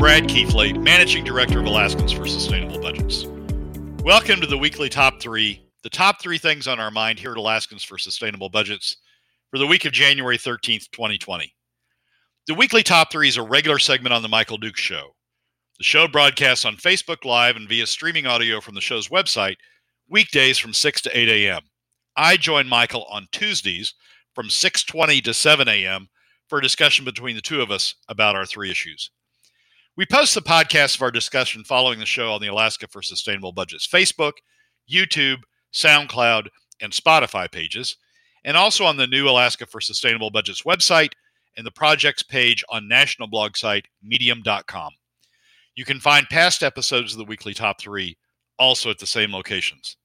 Brad Keithley, Managing Director of Alaskans for Sustainable Budgets. Welcome to the weekly top three, the top three things on our mind here at Alaskans for Sustainable Budgets for the week of January 13th, 2020. The weekly top three is a regular segment on The Michael Duke Show. The show broadcasts on Facebook Live and via streaming audio from the show's website weekdays from 6 to 8 a.m. I join Michael on Tuesdays from 6:20 to 7 a.m. for a discussion between the two of us about our three issues. We post the podcast of our discussion following the show on the Alaska for Sustainable Budgets Facebook, YouTube, SoundCloud, and Spotify pages, and also on the new Alaska for Sustainable Budgets website and the project's page on national blog site medium.com. You can find past episodes of the weekly top three also at the same locations.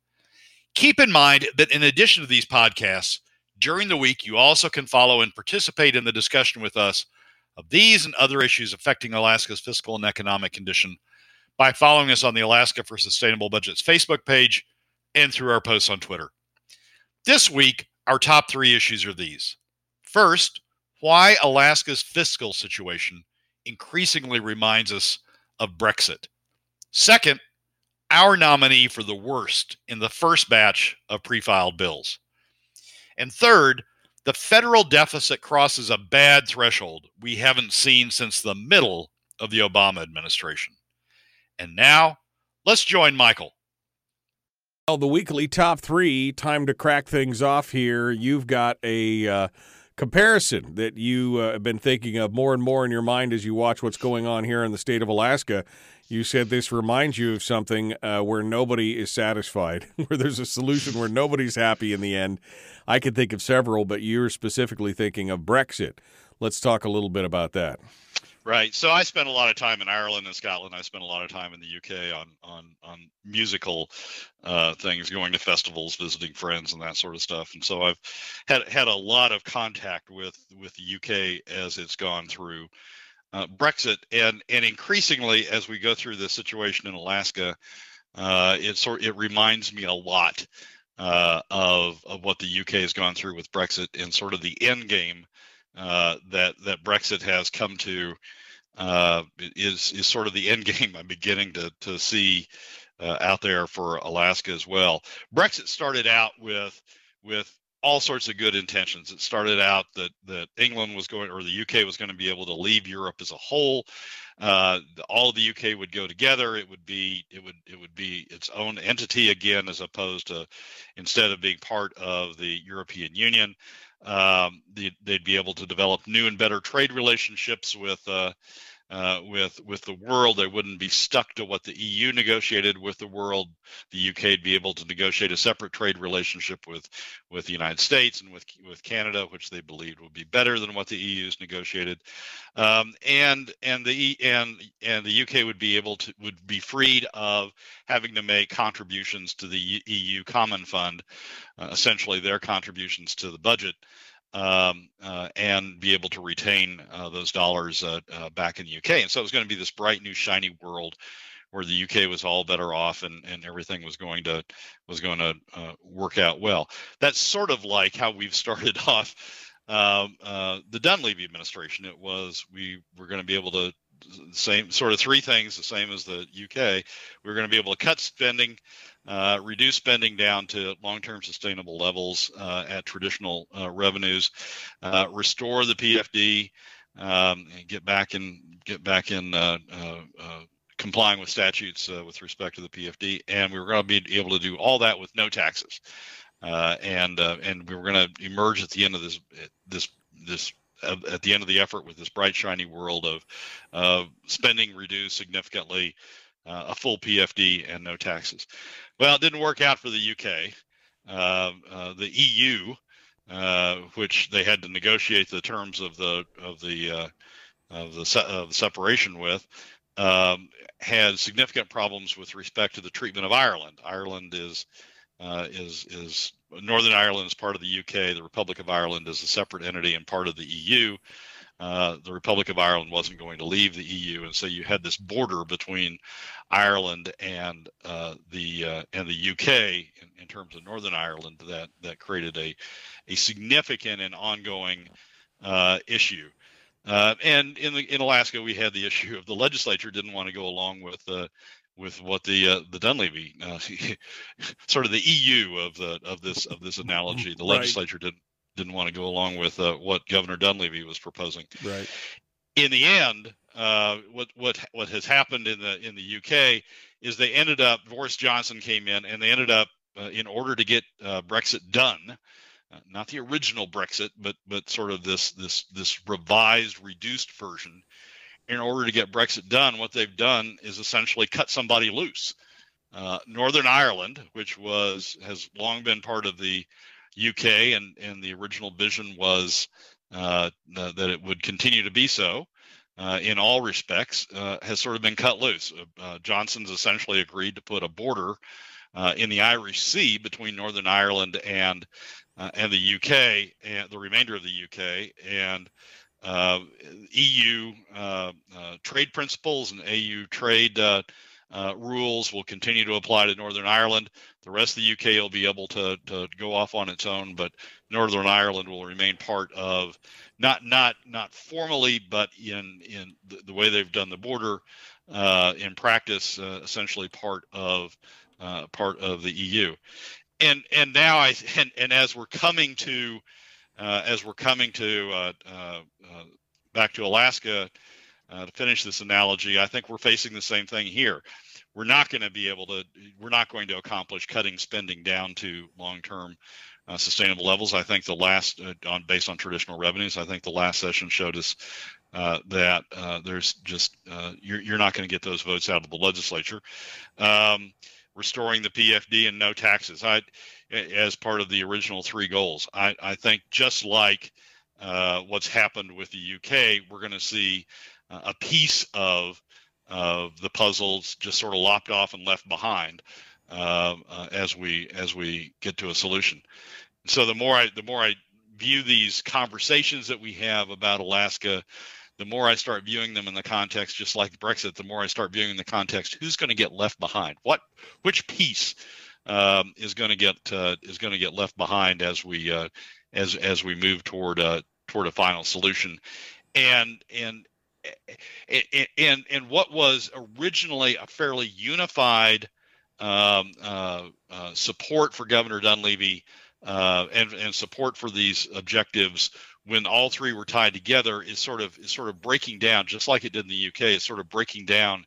Keep in mind that in addition to these podcasts, during the week, you also can follow and participate in the discussion with us of these and other issues affecting Alaska's fiscal and economic condition by following us on the Alaska for Sustainable Budgets Facebook page and through our posts on Twitter. This week, our top three issues are these. First, why Alaska's fiscal situation increasingly reminds us of Brexit. Second, our nominee for the worst in the first batch of pre filed bills. And third, the federal deficit crosses a bad threshold we haven't seen since the middle of the Obama administration. And now, let's join Michael. Well, the weekly top three, time to crack things off here. You've got a uh, comparison that you uh, have been thinking of more and more in your mind as you watch what's going on here in the state of Alaska. You said this reminds you of something uh, where nobody is satisfied, where there's a solution where nobody's happy in the end. I could think of several, but you're specifically thinking of Brexit. Let's talk a little bit about that. Right. So I spent a lot of time in Ireland and Scotland. I spent a lot of time in the UK on on on musical uh, things, going to festivals, visiting friends, and that sort of stuff. And so I've had had a lot of contact with with the UK as it's gone through uh, Brexit, and and increasingly as we go through the situation in Alaska, uh, it sort it reminds me a lot uh, of of what the UK has gone through with Brexit and sort of the end game uh, that that Brexit has come to uh, is is sort of the end game I'm beginning to to see uh, out there for Alaska as well. Brexit started out with with all sorts of good intentions. It started out that that England was going or the UK was going to be able to leave Europe as a whole. Uh, all the UK would go together. It would be it would it would be its own entity again, as opposed to instead of being part of the European Union um, they'd, they'd, be able to develop new and better trade relationships with uh, uh, with with the world. They wouldn't be stuck to what the EU negotiated with the world. The UK would be able to negotiate a separate trade relationship with with the United States and with with Canada, which they believed would be better than what the EU's negotiated. Um, and and the and and the UK would be able to would be freed of having to make contributions to the EU Common Fund, uh, essentially their contributions to the budget um, uh, and be able to retain uh, those dollars uh, uh back in the UK. And so it was going to be this bright new shiny world where the UK was all better off and, and everything was going to was going to uh, work out well. That's sort of like how we've started off um, the Dunleavy administration. It was we were going to be able to same sort of three things the same as the UK. We were going to be able to cut spending uh, reduce spending down to long-term sustainable levels uh, at traditional uh, revenues, uh, restore the PFD, um, and get back in get back in uh, complying with statutes with respect to the PFD, and we were going to be able to do all that with no taxes, and and we were going to emerge at the end of this this this at the end of the effort with this bright shiny world of uh, spending reduced significantly uh, a full PFD and no taxes. Well, it didn't work out for the UK. Uh, uh, the EU, uh, which they had to negotiate the terms of the of the uh, of the, se- of separation with, um, had significant problems with respect to the treatment of Ireland. Ireland is uh, is is Northern Ireland is part of the UK. The Republic of Ireland is a separate entity and part of the EU. Uh, the Republic of Ireland wasn't going to leave the EU, and so you had this border between Ireland and uh, the uh, and the UK in, in, terms of Northern Ireland that that created a a significant and ongoing uh, issue. Uh, and in the in Alaska, we had the issue of the legislature didn't want to go along with uh, with what the uh, the Dunleavy uh, sort of the EU of the of this of this analogy. The right. legislature didn't didn't want to go along with uh, what Governor Dunleavy was proposing. Right. In the end, uh, what what what has happened in the in the UK is they ended up Boris Johnson came in and they ended up uh, in order to get uh, Brexit done, uh, not the original Brexit, but but sort of this this this revised, reduced version. In order to get Brexit done, what they've done is essentially cut somebody loose. Uh, Northern Ireland, which was has long been part of the UK, and and the original vision was uh, that it would continue to be so. Uh, in all respects, uh, has sort of been cut loose. Uh, Johnson's essentially agreed to put a border uh, in the Irish Sea between Northern Ireland and uh, and the UK and the remainder of the UK and uh, EU uh, uh, trade principles and EU trade uh, rules will continue to apply to Northern Ireland. The rest of the UK will be able to, to go off on its own, but Northern Ireland will remain part of not not not formally, but in in the, the way they've done the border in practice, essentially part of uh, part of the EU. And and now I and, and as we're coming to uh, as we're coming to uh, uh, uh back to Alaska to finish this analogy, I think we're facing the same thing here. We're not going to be able to we're not going to accomplish cutting spending down to long-term uh, sustainable levels. I think the last, uh, on based on traditional revenues, I think the last session showed us uh, that there's just you're, you're not going to get those votes out of the legislature. Um, restoring the PFD and no taxes. I, as part of the original three goals. I, I think just like uh, what's happened with the UK, we're going to see uh, a piece of of the puzzles just sort of lopped off and left behind uh, uh as we as we get to a solution. So the more I the more I view these conversations that we have about Alaska the more I start viewing them in the context, just like Brexit, the more I start viewing the context, who's going to get left behind? What, which piece um, is going to get uh, is going to get left behind as we uh, as as we move toward uh, toward a final solution, and and and and what was originally a fairly unified um, uh, uh, support for Governor Dunleavy uh, and and support for these objectives when all three were tied together is sort of is sort of breaking down just like it did in the UK it's sort of breaking down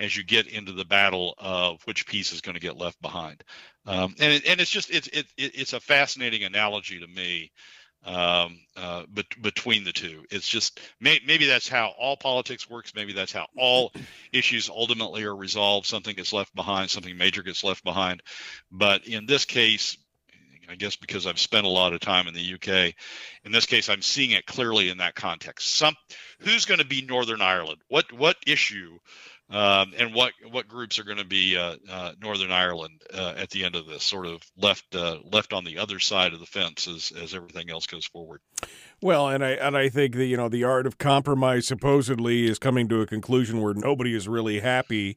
as you get into the battle of which piece is going to get left behind. Um, and and it's just it's it, it's a fascinating analogy to me um, uh, but between the two it's just may, maybe that's how all politics works maybe that's how all issues ultimately are resolved something gets left behind something major gets left behind but in this case I guess because I've spent a lot of time in the UK. In this case, I'm seeing it clearly in that context. Some who's going to be Northern Ireland? What what issue? Um, and what what groups are going to be uh, uh, Northern Ireland uh, at the end of this, sort of left uh, left on the other side of the fence as as everything else goes forward. Well, and I and I think that you know the art of compromise supposedly is coming to a conclusion where nobody is really happy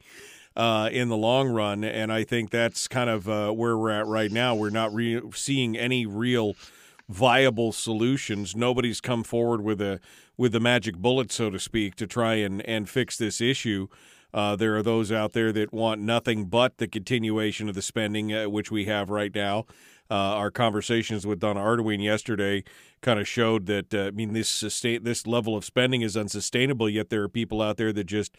uh, in the long run. And I think that's kind of uh, where we're at right now. We're not re- seeing any real viable solutions. Nobody's come forward with a with a magic bullet, so to speak, to try and and fix this issue. Uh, there are those out there that want nothing but the continuation of the spending, uh, which we have right now. Uh, our conversations with Donna Arduin yesterday kind of showed that uh, I mean this sustain this level of spending is unsustainable. Yet there are people out there that just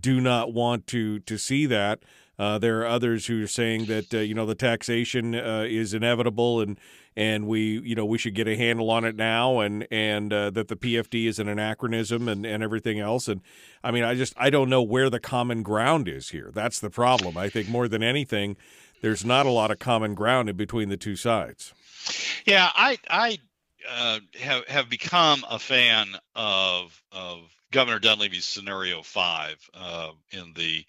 do not want to to see that. Uh, there are others who are saying that uh, you know the taxation uh, is inevitable and and we you know we should get a handle on it now and and uh, that the PFD is an anachronism and and everything else. And I mean, I just I don't know where the common ground is here. That's the problem. I think more than anything, there's not a lot of common ground in between the two sides. Yeah, I I uh, have have become a fan of of Governor Dunleavy's scenario five uh, in the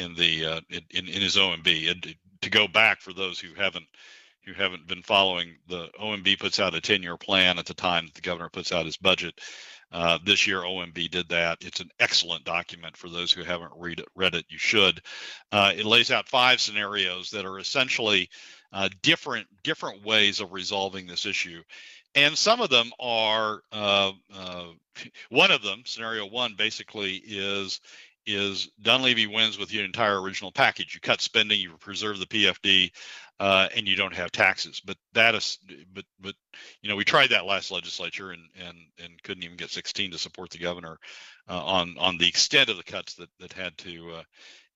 in the uh, in, in his OMB. And to go back for those who haven't who haven't been following, the OMB puts out a 10-year plan at the time that the governor puts out his budget. Uh, this year, OMB did that. It's an excellent document for those who haven't read it. Read it, you should. Uh, it lays out five scenarios that are essentially uh, different different ways of resolving this issue and some of them are uh, uh, one of them scenario one basically is is Dunleavy wins with your entire original package. You cut spending, you preserve the PFD, uh, and you don't have taxes. But that is, but but you know, we tried that last legislature and and and couldn't even get 16 to support the governor uh, on on the extent of the cuts that that had to uh,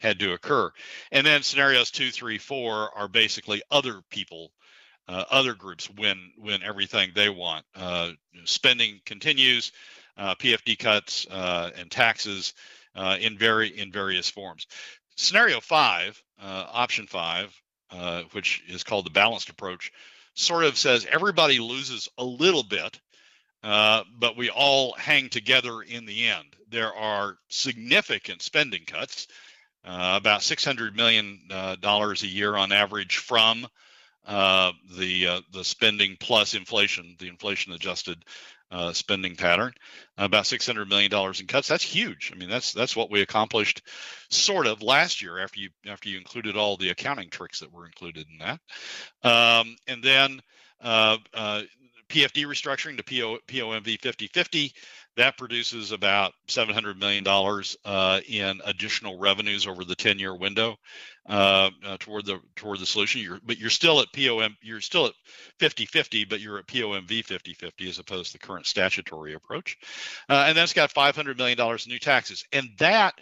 had to occur. And then scenarios two, three, four are basically other people. Uh, other groups win win everything they want. Uh, spending continues, uh, PFD cuts and taxes in very in various forms. Scenario five, option five, uh, which is called the balanced approach, sort of says everybody loses a little bit, uh, but we all hang together in the end. There are significant spending cuts, uh, about $600 million uh, a year on average from uh, the the spending plus inflation, the inflation adjusted uh, spending pattern, about 600 million dollars in cuts. That's huge. I mean, that's that's what we accomplished, sort of last year after you after you included all the accounting tricks that were included in that, um, and then uh, uh, PFD restructuring to PO, POMV 5050 that produces about $700 million uh, in additional revenues over the 10 year window uh, uh, toward the toward the solution. You're, but you're still at POM, you're still at 50-50, but you're at POMV 50-50 as opposed to the current statutory approach. Uh, and then it's got $500 million in new taxes. And that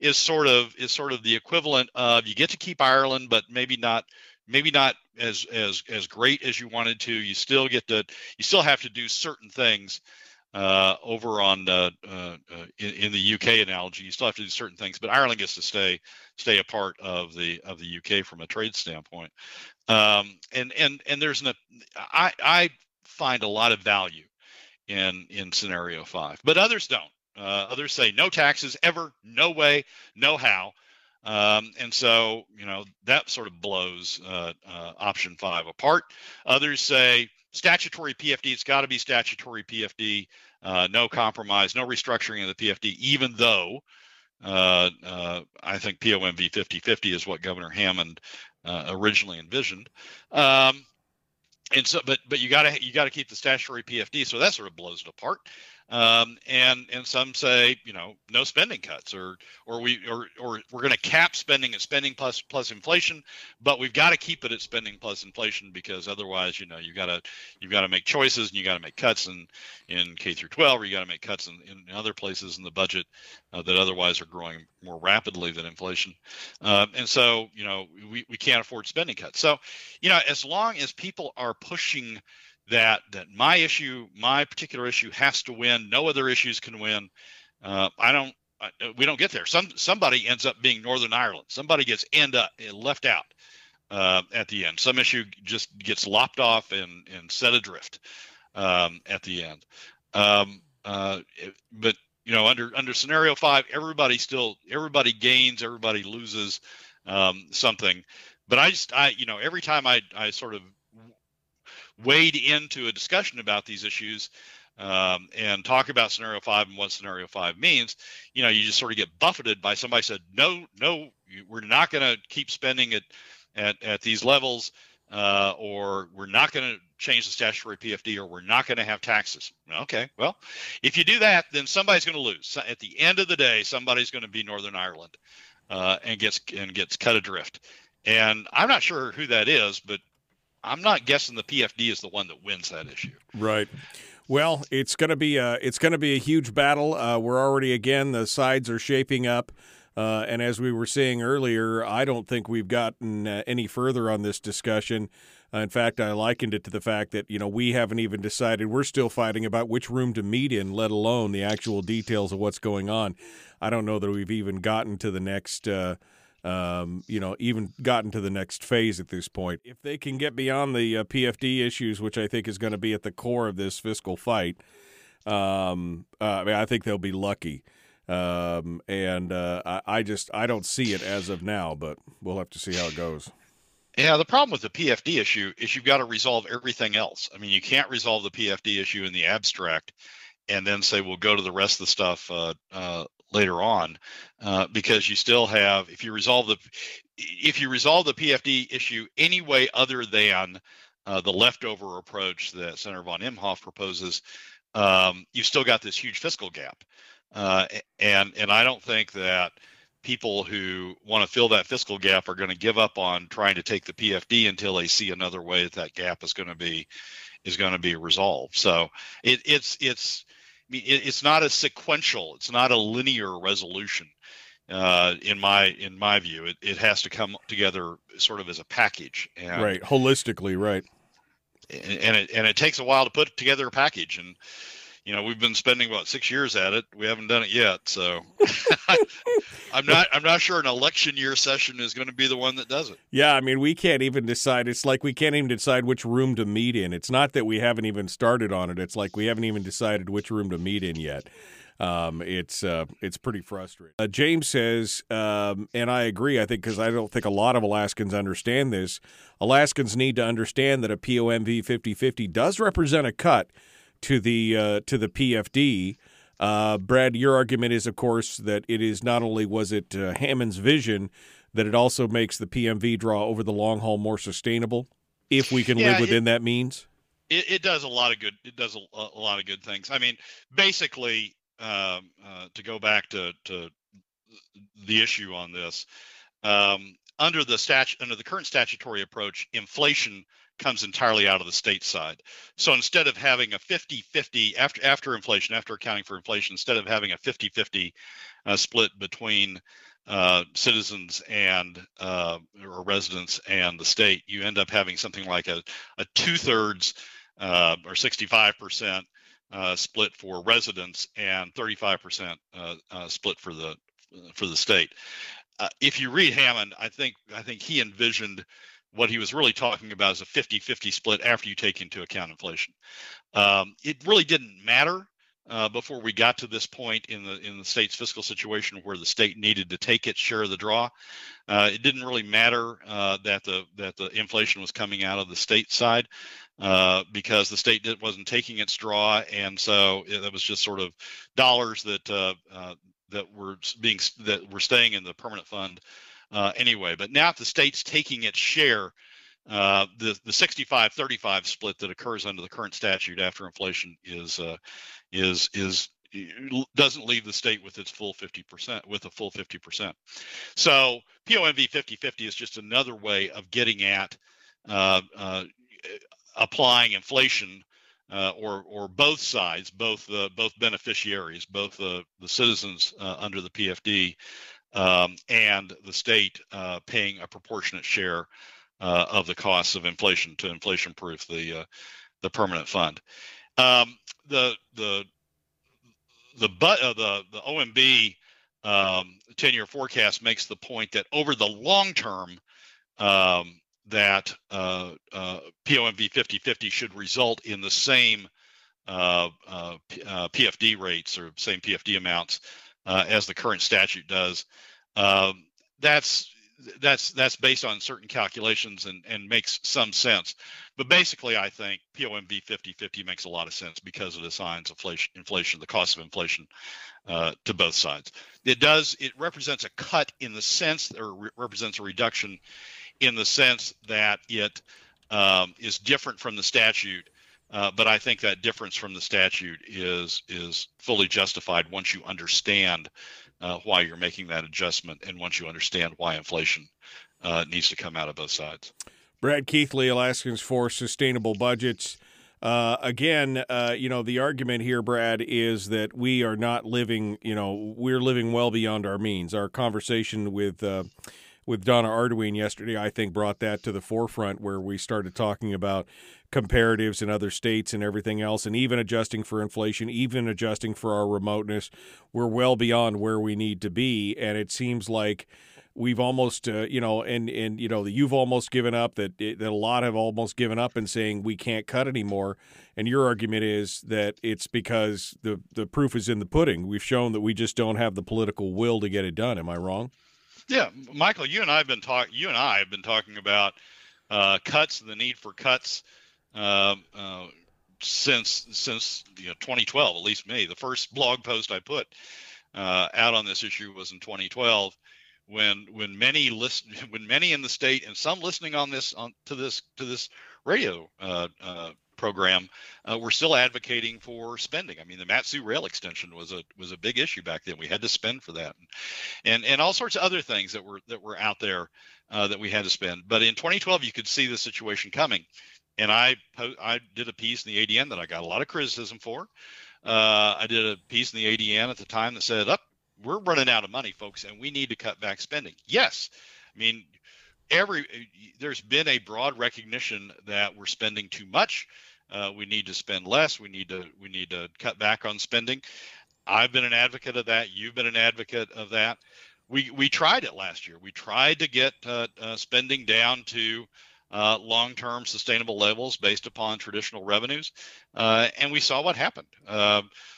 is sort of is sort of the equivalent of you get to keep Ireland, but maybe not maybe not as as as great as you wanted to. You still get to you still have to do certain things uh, over on uh, uh, in, in, the UK analogy, you still have to do certain things, but Ireland gets to stay stay a part of the of the UK from a trade standpoint. Um, and and and there's an I I find a lot of value in in scenario five, but others don't. Uh, others say no taxes ever, no way, no how. Um, and so, you know, that sort of blows uh, uh, option five apart. Others say statutory PFD, it's got to be statutory PFD, uh, no compromise, no restructuring of the PFD, even though uh, uh, I think POMV 5050 is what Governor Hammond uh, originally envisioned. Um, and so, but but you got to you got to keep the statutory PFD, so that sort of blows it apart. Um, and and some say you know no spending cuts or or we or or we're going to cap spending at spending plus plus inflation, but we've got to keep it at spending plus inflation because otherwise you know you got to you've got to make choices and you got to make cuts in in K through 12 or you got to make cuts in, in other places in the budget uh, that otherwise are growing more rapidly than inflation, um, and so you know we we can't afford spending cuts. So you know as long as people are pushing that that my issue, my particular issue, has to win. No other issues can win. Uh, I don't. I, we don't get there. Some somebody ends up being Northern Ireland. Somebody gets end up left out uh, at the end. Some issue just gets lopped off and and set adrift um, at the end. Um, uh, but you know, under under scenario five, everybody still everybody gains, everybody loses um, something. But I just I you know every time I I sort of wade into a discussion about these issues um, and talk about scenario five and what scenario five means, you know, you just sort of get buffeted by somebody said, no, no, we're not going to keep spending it at, at these levels, uh, or we're not going to change the statutory PFD, or we're not going to have taxes. Okay, well, if you do that, then somebody's going to lose. At the end of the day, somebody's going to be Northern Ireland uh, and gets and gets cut adrift. And I'm not sure who that is, but I'm not guessing the PFD is the one that wins that issue. Right. Well, it's going to be a it's going to be a huge battle. Uh, we're already again the sides are shaping up, uh, and as we were saying earlier, I don't think we've gotten uh, any further on this discussion. Uh, in fact, I likened it to the fact that you know we haven't even decided. We're still fighting about which room to meet in, let alone the actual details of what's going on. I don't know that we've even gotten to the next uh, um, you know, even gotten to the next phase at this point. If they can get beyond the uh, PFD issues, which I think is going to be at the core of this fiscal fight, um, uh, I mean, I think they'll be lucky. Um, and uh, I, I just I don't see it as of now, but we'll have to see how it goes. Yeah, the problem with the PFD issue is you've got to resolve everything else. I mean, you can't resolve the PFD issue in the abstract and then say we'll go to the rest of the stuff uh, uh, later on uh, because you still have if you resolve the if you resolve the PFD issue any way other than uh, the leftover approach that Senator von Imhoff proposes, um, you've still got this huge fiscal gap, uh, and and I don't think that people who want to fill that fiscal gap are going to give up on trying to take the PFD until they see another way that that gap is going to be is going to be resolved. So it, it's it's it's not a sequential, it's not a linear resolution. Uh, in my in my view, it, it has to come together sort of as a package. And, right, holistically, right. And it and it takes a while to put together a package, and you know we've been spending about six years at it we haven't done it yet so i'm not i'm not sure an election year session is going to be the one that does it yeah i mean we can't even decide it's like we can't even decide which room to meet in it's not that we haven't even started on it it's like we haven't even decided which room to meet in yet um, it's uh, it's pretty frustrating. Uh, James says, um, and I agree. I think because I don't think a lot of Alaskans understand this. Alaskans need to understand that a POMV 50-50 does represent a cut to the uh, to the PFD. Uh, Brad, your argument is, of course, that it is not only was it uh, Hammond's vision that it also makes the PMV draw over the long haul more sustainable if we can yeah, live within it, that means. It, it, does a lot of good. It does a, a lot of good things. I mean, basically, um, uh, to go back to, to the issue on this, um, under the statute, under the current statutory approach, inflation comes entirely out of the state side. So instead of having a 50-50 after after inflation, after accounting for inflation, instead of having a 50-50 uh, split between uh, citizens and uh, or residents and the state, you end up having something like a, a two thirds uh, or 65 percent uh, split for residents and 35 percent uh, split for the for the state. if you read Hammond, I think I think he envisioned what he was really talking about is a 50-50 split after you take into account inflation. Um, it really didn't matter uh, before we got to this point in the in the state's fiscal situation where the state needed to take its share of the draw. Uh, it didn't really matter uh, that the that the inflation was coming out of the state side uh, because the state did, wasn't taking its draw, and so it, was just sort of dollars that uh, uh, that were being that were staying in the permanent fund uh, anyway. But now if the state's taking its share, uh, the the 65-35 split that occurs under the current statute after inflation is uh, is is doesn't leave the state with its full 50% with a full 50%. So POMV 50-50 is just another way of getting at uh, uh, applying inflation uh, or or both sides, both uh, both beneficiaries, both the the citizens uh, under the PFD um, and the state uh, paying a proportionate share uh, of the costs of inflation to inflation proof the uh, the permanent fund. Um, the the the but uh, the the OMB um, 10 year forecast makes the point that over the long term um, that uh, uh, POMV 5050 should result in the same uh, uh, uh PFD rates or same PFD amounts uh, as the current statute does. Um, that's that's that's based on certain calculations and and makes some sense. But basically, I think POMV 50/50 makes a lot of sense because it assigns inflation, inflation, the cost of inflation, uh, to both sides. It does. It represents a cut in the sense, or re- represents a reduction, in the sense that it um, is different from the statute uh, but I think that difference from the statute is is fully justified once you understand uh, why you're making that adjustment and once you understand why inflation uh, needs to come out of both sides. Brad Keithley, Alaskans for Sustainable Budgets. Uh, again, uh, you know, the argument here, Brad, is that we are not living, you know, we're living well beyond our means. Our conversation with with Donna Arduin yesterday, I think, brought that to the forefront where we started talking about comparatives in other states and everything else, and even adjusting for inflation, even adjusting for our remoteness. We're well beyond where we need to be. And it seems like we've almost, uh, you know, and, and, you know, you've almost given up, that, that a lot have almost given up and saying we can't cut anymore. And your argument is that it's because the, the proof is in the pudding. We've shown that we just don't have the political will to get it done. Am I wrong? Yeah, Michael, you and I have been talking. You and I have been talking about uh, cuts and the need for cuts uh, uh, since since you know 2012. At least me. The first blog post I put uh, out on this issue was in 2012, when when many listen when many in the state and some listening on this on to this to this radio uh, uh, program, uh, we're still advocating for spending. I mean, the Mat-Su rail extension was a was a big issue back then. We had to spend for that, and and all sorts of other things that were that were out there uh, that we had to spend. But in 2012, you could see the situation coming, and I I did a piece in the ADN that I got a lot of criticism for. Uh, I did a piece in the ADN at the time that said, "Up, oh, we're running out of money, folks, and we need to cut back spending." Yes, I mean every there's been a broad recognition that we're spending too much. Uh, we need to spend less. We need to we need to cut back on spending. I've been an advocate of that. You've been an advocate of that. We we tried it last year. We tried to get uh, uh, spending down to uh, long-term sustainable levels based upon traditional revenues, uh, and we saw what happened.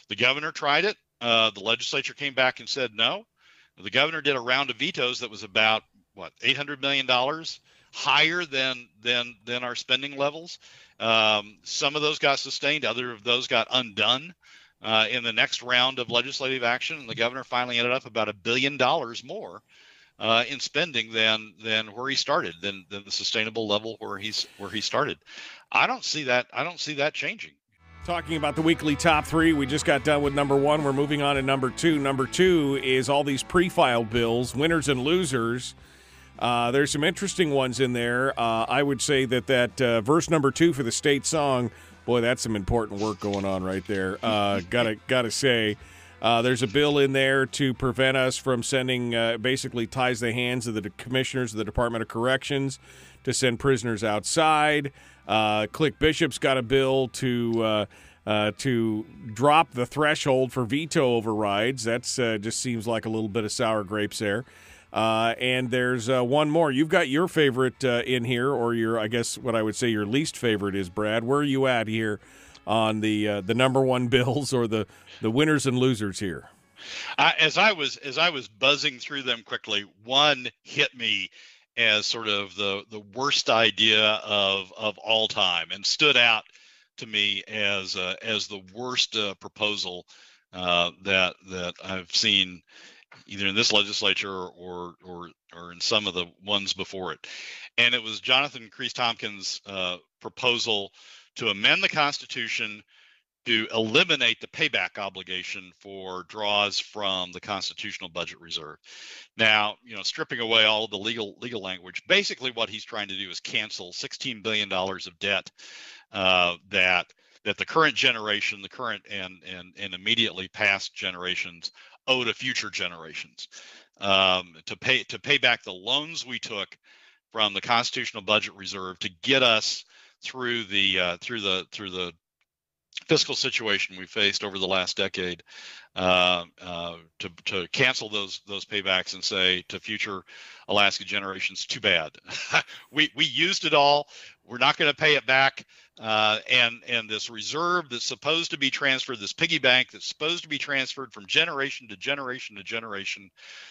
The governor tried it. Uh, the legislature came back and said no. The governor did a round of vetoes that was about what 800 million dollars higher than than than our spending levels. Um, some of those got sustained, other of those got undone uh, in the next round of legislative action, and the governor finally ended up about a billion dollars more uh, in spending than than where he started, than than the sustainable level where he's where he started. I don't see that. I don't see that changing. Talking about the weekly top three, we just got done with number one. We're moving on to number two. Number two is all these pre-filed bills, winners and losers. Uh, there's some interesting ones in there. Uh, I would say that that uh, verse number two for the state song, boy, that's some important work going on right there. Uh, gotta gotta say, uh, there's a bill in there to prevent us from sending, uh, basically ties the hands of the commissioners of the Department of Corrections to send prisoners outside. Click Bishop's got a bill to. Uh, to drop the threshold for veto overrides. That's uh, just seems like a little bit of sour grapes there. Uh, and there's uh, one more. You've got your favorite uh, in here, or your, I guess, what I would say your least favorite is Brad. Where are you at here on the uh, the number one bills or the the winners and losers here? as I was as I was buzzing through them quickly, one hit me as sort of the the worst idea of of all time, and stood out to me as uh, as the worst uh, proposal that that I've seen either in this legislature or or or in some of the ones before it. And it was Jonathan Kreiss-Tomkins' uh, proposal to amend the Constitution to eliminate the payback obligation for draws from the constitutional budget reserve. Now, you know, stripping away all the legal legal language, basically what he's trying to do is cancel 16 billion dollars of debt uh, that that the current generation, the current and and and immediately past generations owe to future generations um, to pay to pay back the loans we took from the constitutional budget reserve to get us through the uh, through the through the fiscal situation we faced over the last decade uh, uh, to to cancel those those paybacks and say to future Alaska generations, too bad. we we used it all. We're not going to pay it back. Uh, and and this reserve that's supposed to be transferred, this piggy bank that's supposed to be transferred from generation to generation to generation,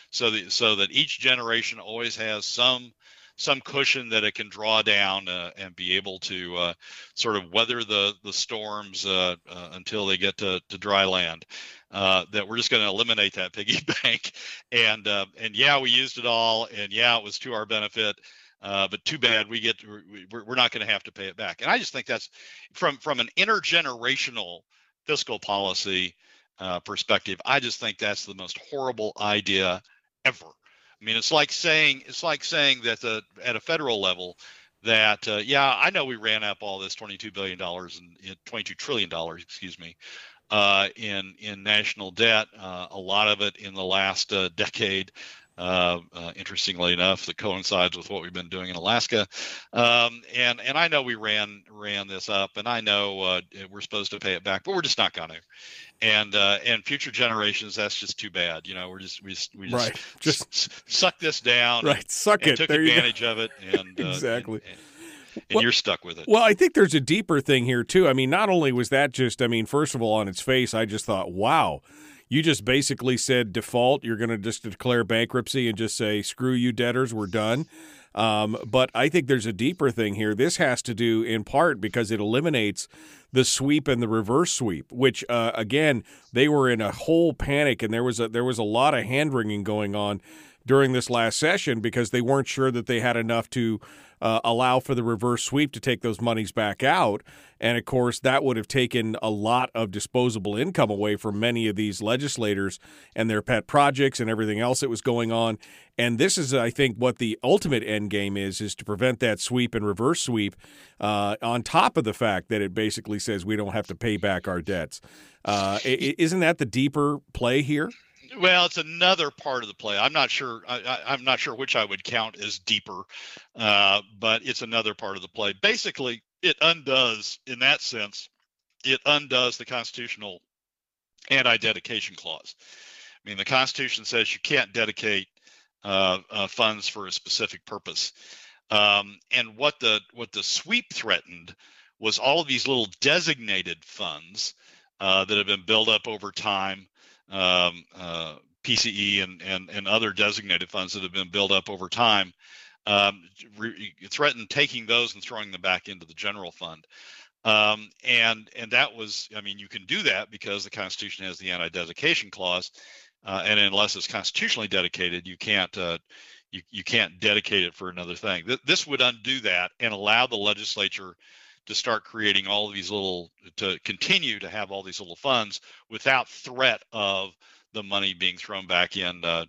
so that so that each generation always has some some cushion that it can draw down uh, and be able to uh, sort of weather the the storms uh, uh until they get to, to dry land. Uh, that we're just going to eliminate that piggy bank, and uh, and yeah, we used it all, and yeah, it was to our benefit. But too bad we get to, we're, not going to have to pay it back. And I just think that's from from an intergenerational fiscal policy perspective. I just think that's the most horrible idea ever. I mean, it's like saying it's like saying that the, at a federal level that uh, yeah, I know we ran up all this 22 billion dollars and 22 trillion dollars, excuse me, uh, in in national debt. Uh, a lot of it in the last uh, decade. Uh, uh, interestingly enough, that coincides with what we've been doing in Alaska, um, and and I know we ran ran this up, and I know uh, we're supposed to pay it back, but we're just not going to and uh, and future generations that's just too bad you know we're just we just, we just, right. just s- suck this down right. suck and it. took there advantage of it and uh, exactly. and, and, and well, you're stuck with it. well i think there's a deeper thing here too. I mean not only was that just i mean first of all on its face i just thought wow you just basically said default you're going to just declare bankruptcy and just say screw you debtors we're done um, but I think there's a deeper thing here. This has to do in part because it eliminates the sweep and the reverse sweep, which uh, again they were in a whole panic, and there was a there was a lot of hand wringing going on during this last session because they weren't sure that they had enough to uh, allow for the reverse sweep to take those monies back out. And of course, that would have taken a lot of disposable income away from many of these legislators and their pet projects and everything else that was going on. And this is, I think, what the ultimate end game is: is to prevent that sweep and reverse sweep. Uh, on top of the fact that it basically says we don't have to pay back our debts, uh, isn't that the deeper play here? Well, it's another part of the play. I'm not sure. I, am not sure which I would count as deeper, uh, but it's another part of the play. Basically, it undoes, in that sense, it undoes the constitutional anti-dedication clause. I mean, the Constitution says you can't dedicate uh, uh, funds for a specific purpose, um, and what the what the sweep threatened was all of these little designated funds uh, that have been built up over time um, uh, PCE and, and, and other designated funds that have been built up over time, um, re- threatened taking those and throwing them back into the general fund. Um, and and that was, I mean, you can do that because the Constitution has the anti-dedication clause, uh, and unless it's constitutionally dedicated, you can't uh, you you can't dedicate it for another thing. Th- this would undo that and allow the legislature to start creating all these little to continue to have all these little funds without threat of the money being thrown back in uh,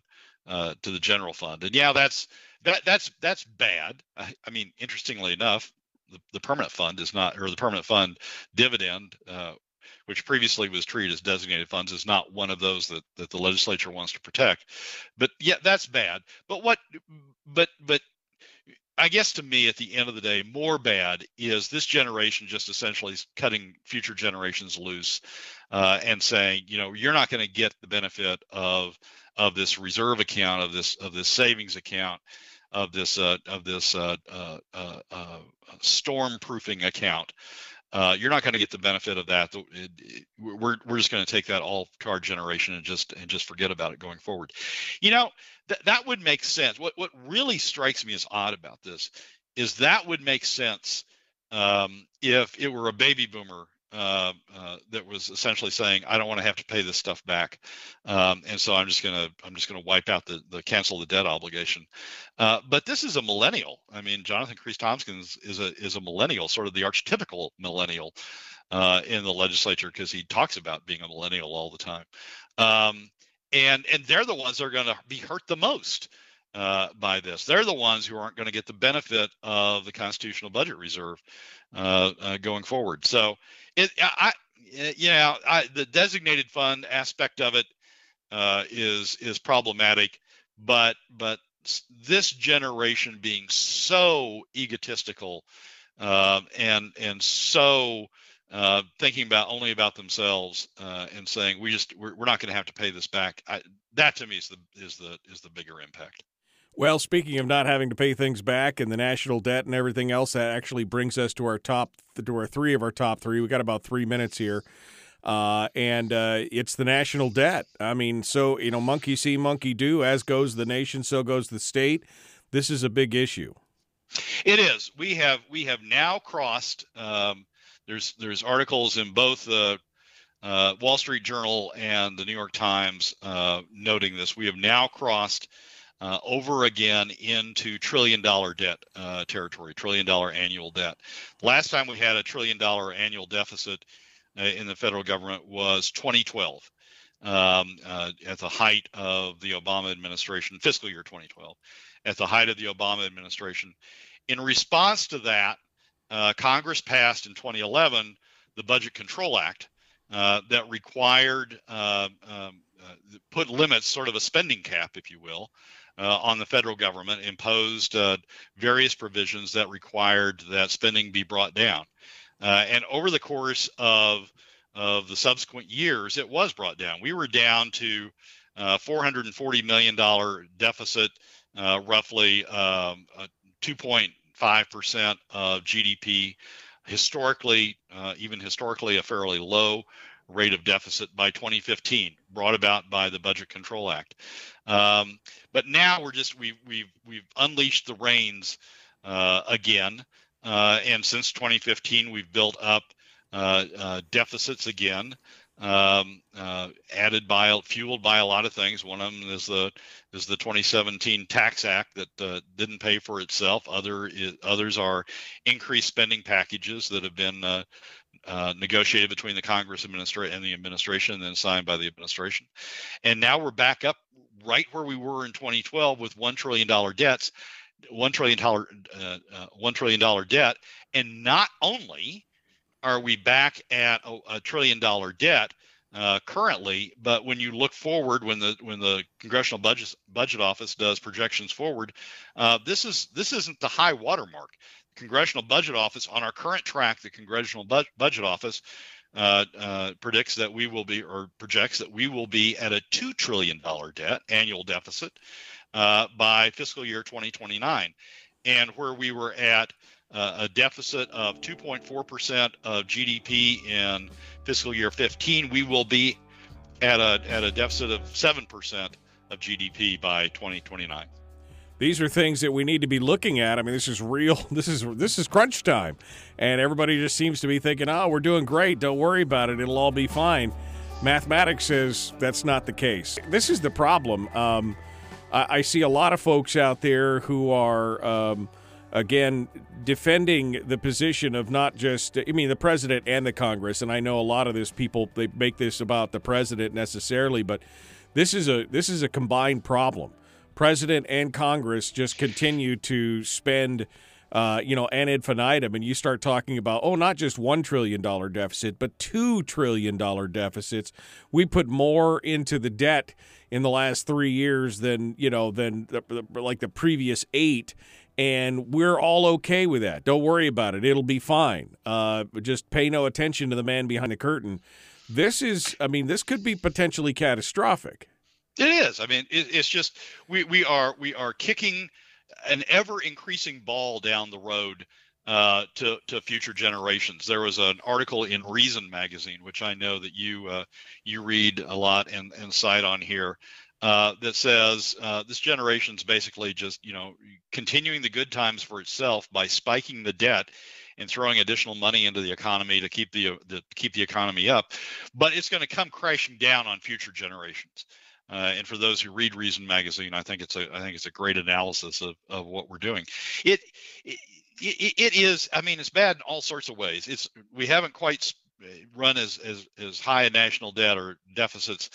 uh, to the general fund. And yeah, that's that that's that's bad. I, I mean, interestingly enough, the, the, permanent fund is not, or the permanent fund dividend, uh, which previously was treated as designated funds, is not one of those that that the legislature wants to protect. But yeah, that's bad. But what? But but I guess to me, at the end of the day, more bad is this generation just essentially cutting future generations loose uh, and saying, you know, you're not going to get the benefit of of this reserve account, of this of this savings account, of this uh, of this uh, uh, uh, uh storm proofing account. you're not going to get the benefit of that. We're we're just going to take that all to our generation and just and just forget about it going forward. You know, that that would make sense. What what really strikes me as odd about this is that would make sense um, if it were a baby boomer uh, uh, that was essentially saying, "I don't want to have to pay this stuff back," um, and so I'm just gonna I'm just gonna wipe out the the cancel the debt obligation. Uh, but this is a millennial. I mean, Jonathan Kreiss-Tomkins is a is a millennial, sort of the archetypical millennial uh, in the legislature because he talks about being a millennial all the time. Um, and and they're the ones that are going to be hurt the most uh, by this. They're the ones who aren't going to get the benefit of the constitutional budget reserve uh, uh, going forward. So, it I you know I, the designated fund aspect of it uh, is is problematic, but but this generation being so egotistical um, and and so uh, thinking about only about themselves uh, and saying we just we're, we're not going to have to pay this back. I, that to me is the is the is the bigger impact. Well, speaking of not having to pay things back and the national debt and everything else, that actually brings us to our top to our three of our top three. We got about three minutes here. Uh, and uh, it's the national debt. I mean, so you know, monkey see, monkey do. As goes the nation, so goes the state. This is a big issue. It is. We have we have now crossed um, there's there's articles in both the uh, Wall Street Journal and the New York Times uh, noting this. We have now crossed uh, over again into trillion dollar debt uh, territory, trillion dollar annual debt. Last time we had a trillion dollar annual deficit uh, in the federal government was 2012. Um, uh, at the height of the Obama administration, fiscal year 2012, at the height of the Obama administration. In response to that, uh, Congress passed in 2011 the Budget Control Act uh, that required uh, um, uh, put limits, sort of a spending cap, if you will, uh, on the federal government, imposed various provisions that required that spending be brought down. and over the course of of the subsequent years, it was brought down. We were down to uh, $440 million deficit, uh, roughly um, 2.5 5% of GDP, historically, uh, even historically, a fairly low rate of deficit by 2015, brought about by the Budget Control Act. Um, but now we're just we've we've we've unleashed the reins uh, again, uh, and since 2015, we've built up uh, uh, deficits again um, uh, added by fueled by a lot of things. One of them is the is the 2017 Tax Act that uh, didn't pay for itself. Other is, others are increased spending packages that have been uh, uh, negotiated between the Congress administration and the administration, and then signed by the administration. And now we're back up right where we were in 2012 with one trillion dollar debts, one trillion dollar uh, uh, one trillion dollar debt, and not only are we back at a, a trillion dollar debt uh, currently, but when you look forward, when the when the Congressional Budget Budget Office does projections forward, uh, this is this isn't the high watermark. Congressional Budget Office on our current track, the Congressional Bu- Budget Office uh, uh, predicts that we will be or projects that we will be at a two trillion dollar debt annual deficit uh, by fiscal year 2029, and where we were at a deficit of 2.4% of GDP in fiscal year 15, we will be at a at a deficit of 7% of GDP by 2029. These are things that we need to be looking at. I mean, this is real. This is this is crunch time, and everybody just seems to be thinking, "Oh, we're doing great. Don't worry about it. It'll all be fine." Mathematics says that's not the case. This is the problem. Um, I, I, see a lot of folks out there who are. Um, again, defending the position of not just, I mean, the president and the Congress. And I know a lot of this people they make this about the president necessarily, but this is a this is a combined problem. President and Congress just continue to spend. Uh, you know, ad infinitum, and you start talking about, oh, not just $1 trillion deficit, but $2 trillion deficits. We put more into the debt in the last three years than, you know, than the, like the previous eight and we're all okay with that. Don't worry about it; it'll be fine. Uh, just pay no attention to the man behind the curtain. This is, I mean, this could be potentially catastrophic. It is. I mean, it, it's just we we are we are kicking an ever increasing ball down the road uh, to to future generations. There was an article in Reason magazine, which I know that you uh, you read a lot and and cite on here, uh, that says uh, this generation's basically just you know continuing the good times for itself by spiking the debt and throwing additional money into the economy to keep the, the keep the economy up, but it's going to come crashing down on future generations. Uh, and for those who read Reason magazine, I think it's a I think it's a great analysis of, of what we're doing. It, it it is I mean it's bad in all sorts of ways. It's we haven't quite run as as as high a national debt or deficits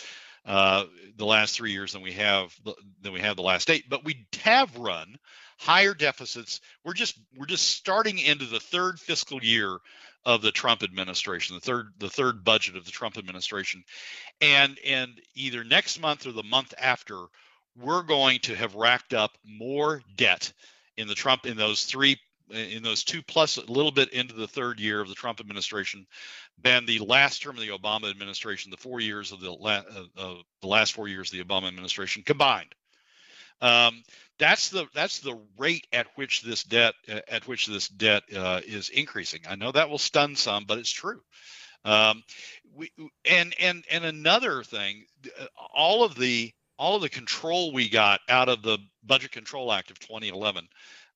uh, the last three years than we have than we have the last eight. But we have run higher deficits. We're just we're just starting into the third fiscal year of the Trump administration, the third the third budget of the Trump administration, and and either next month or the month after, we're going to have racked up more debt in the Trump in those three in those two plus a little bit into the third year of the Trump administration than the last term of the Obama administration, the four years of the, la- uh, the last four years of the Obama administration combined. Um, that's the that's the rate at which this debt uh, at which this debt uh, is increasing. I know that will stun some, but it's true. Um, we, and and and another thing, uh, all of the all of the control we got out of the Budget Control Act of 2011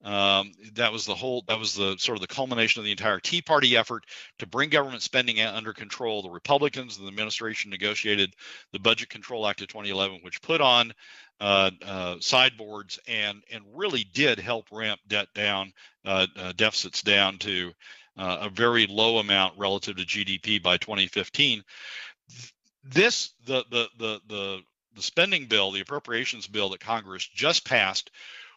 um, that was the whole. That was the sort of the culmination of the entire Tea Party effort to bring government spending under control. The Republicans and the administration negotiated the Budget Control Act of 2011, which put on uh, uh, sideboards and and really did help ramp debt down, uh, uh deficits down to uh, a very low amount relative to GDP by 2015. This the the the the the spending bill, the appropriations bill that Congress just passed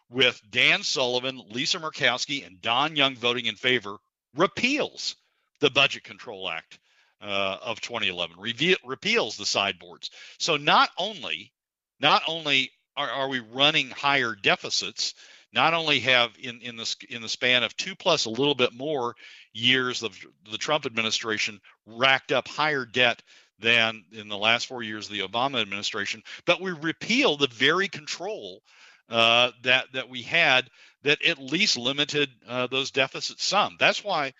with Dan Sullivan, Lisa Murkowski, and Don Young voting in favor, repeals the Budget Control Act uh, of 2011, repeals the sideboards. So not only, not only are, are we running higher deficits, not only have in in the in the span of two plus a little bit more years of the Trump administration racked up higher debt than in the last four years of the Obama administration, but we repeal the very control uh, that that we had that at least limited uh, those deficits some. That's why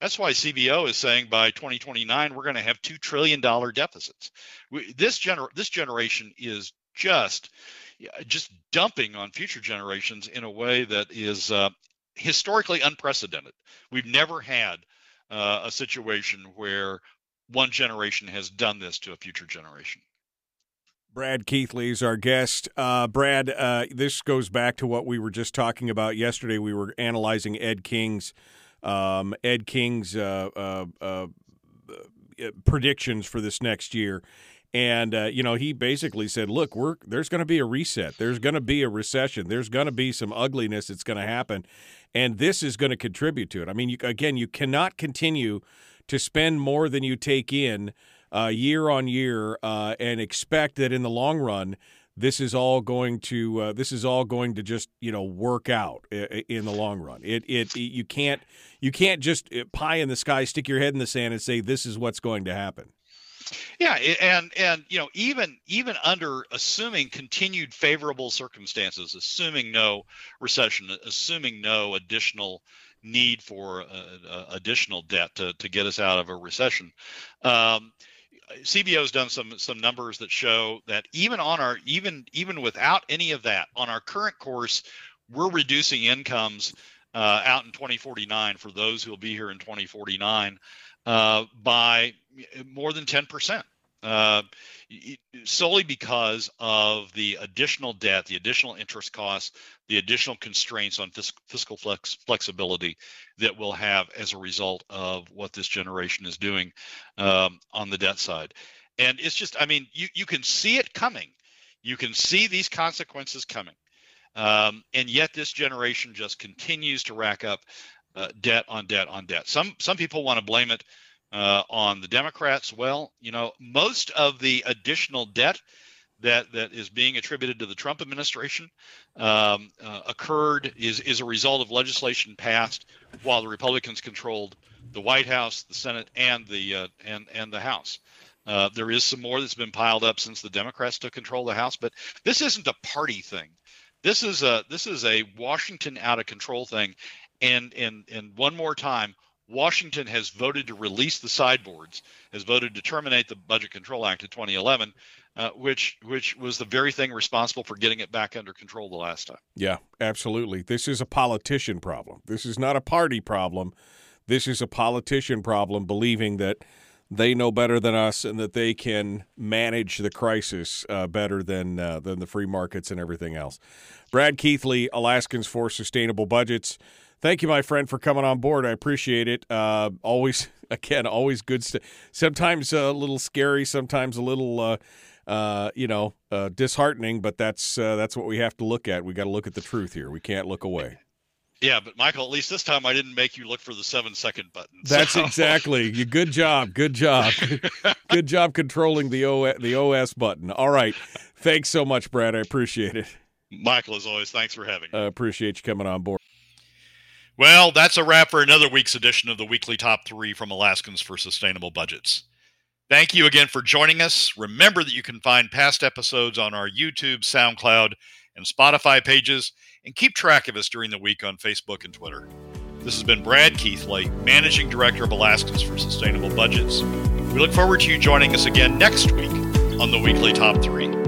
that's why CBO is saying by 2029 we're going to have two trillion dollar deficits. We, this gener this generation is just just dumping on future generations in a way that is uh, historically unprecedented. We've never had uh, a situation where one generation has done this to a future generation. Brad Keithley is our guest. Uh, Brad, uh, this goes back to what we were just talking about yesterday. We were analyzing Ed King's um, Ed King's uh, uh, uh predictions for this next year. And uh, you know, he basically said, "Look, we're there's going to be a reset. There's going to be a recession. There's going to be some ugliness that's going to happen, and this is going to contribute to it. I mean, you, again, you cannot continue to spend more than you take in uh, year on year uh, and expect that in the long run this is all going to uh, this is all going to just you know work out in the long run. It, it, you can't you can't just uh, pie in the sky, stick your head in the sand, and say this is what's going to happen. Yeah, and and you know even even under assuming continued favorable circumstances, assuming no recession, assuming no additional need for uh, uh, additional debt to, to get us out of a recession. Um, CBO has done some some numbers that show that even on our even even without any of that on our current course, we're reducing incomes uh, out in 2049 for those who will be here in 2049 uh, by more than 10 percent. Uh, solely because of the additional debt, the additional interest costs, the additional constraints on fiscal flex, flexibility that we'll have as a result of what this generation is doing um, on the debt side. And it's just, I mean, you, you can see it coming. You can see these consequences coming. Um, and yet this generation just continues to rack up uh, debt on debt on debt. Some some people want to blame it uh, on the Democrats. Well, you know, most of the additional debt that that is being attributed to the Trump administration um, uh, occurred is is a result of legislation passed while the Republicans controlled the White House, the Senate, and the uh, and and the House. Uh, there is some more that's been piled up since the Democrats took control of the House, but this isn't a party thing. This is a this is a Washington out of control thing, and and and one more time, Washington has voted to release the sideboards, has voted to terminate the Budget Control Act of 2011, uh, which which was the very thing responsible for getting it back under control the last time. Yeah, absolutely. This is a politician problem. This is not a party problem. This is a politician problem, believing that they know better than us and that they can manage the crisis uh, better than uh, than the free markets and everything else. Brad Keithley, Alaskans for Sustainable Budgets. Thank you, my friend, for coming on board. I appreciate it. Uh, always, again, always good. St- sometimes a little scary, sometimes a little, uh, uh, you know, uh, disheartening. But that's uh, that's what we have to look at. We got to look at the truth here. We can't look away. Yeah, but Michael, at least this time I didn't make you look for the seven second button. That's exactly. You good job. Good job. good job controlling the OS, the OS button. All right. Thanks so much, Brad. I appreciate it. Michael, as always, thanks for having me. I appreciate you coming on board. Well, that's a wrap for another week's edition of the weekly top three from Alaskans for Sustainable Budgets. Thank you again for joining us. Remember that you can find past episodes on our YouTube, SoundCloud, and Spotify pages, and keep track of us during the week on Facebook and Twitter. This has been Brad Keithley, Managing Director of Alaskans for Sustainable Budgets. We look forward to you joining us again next week on the weekly top three.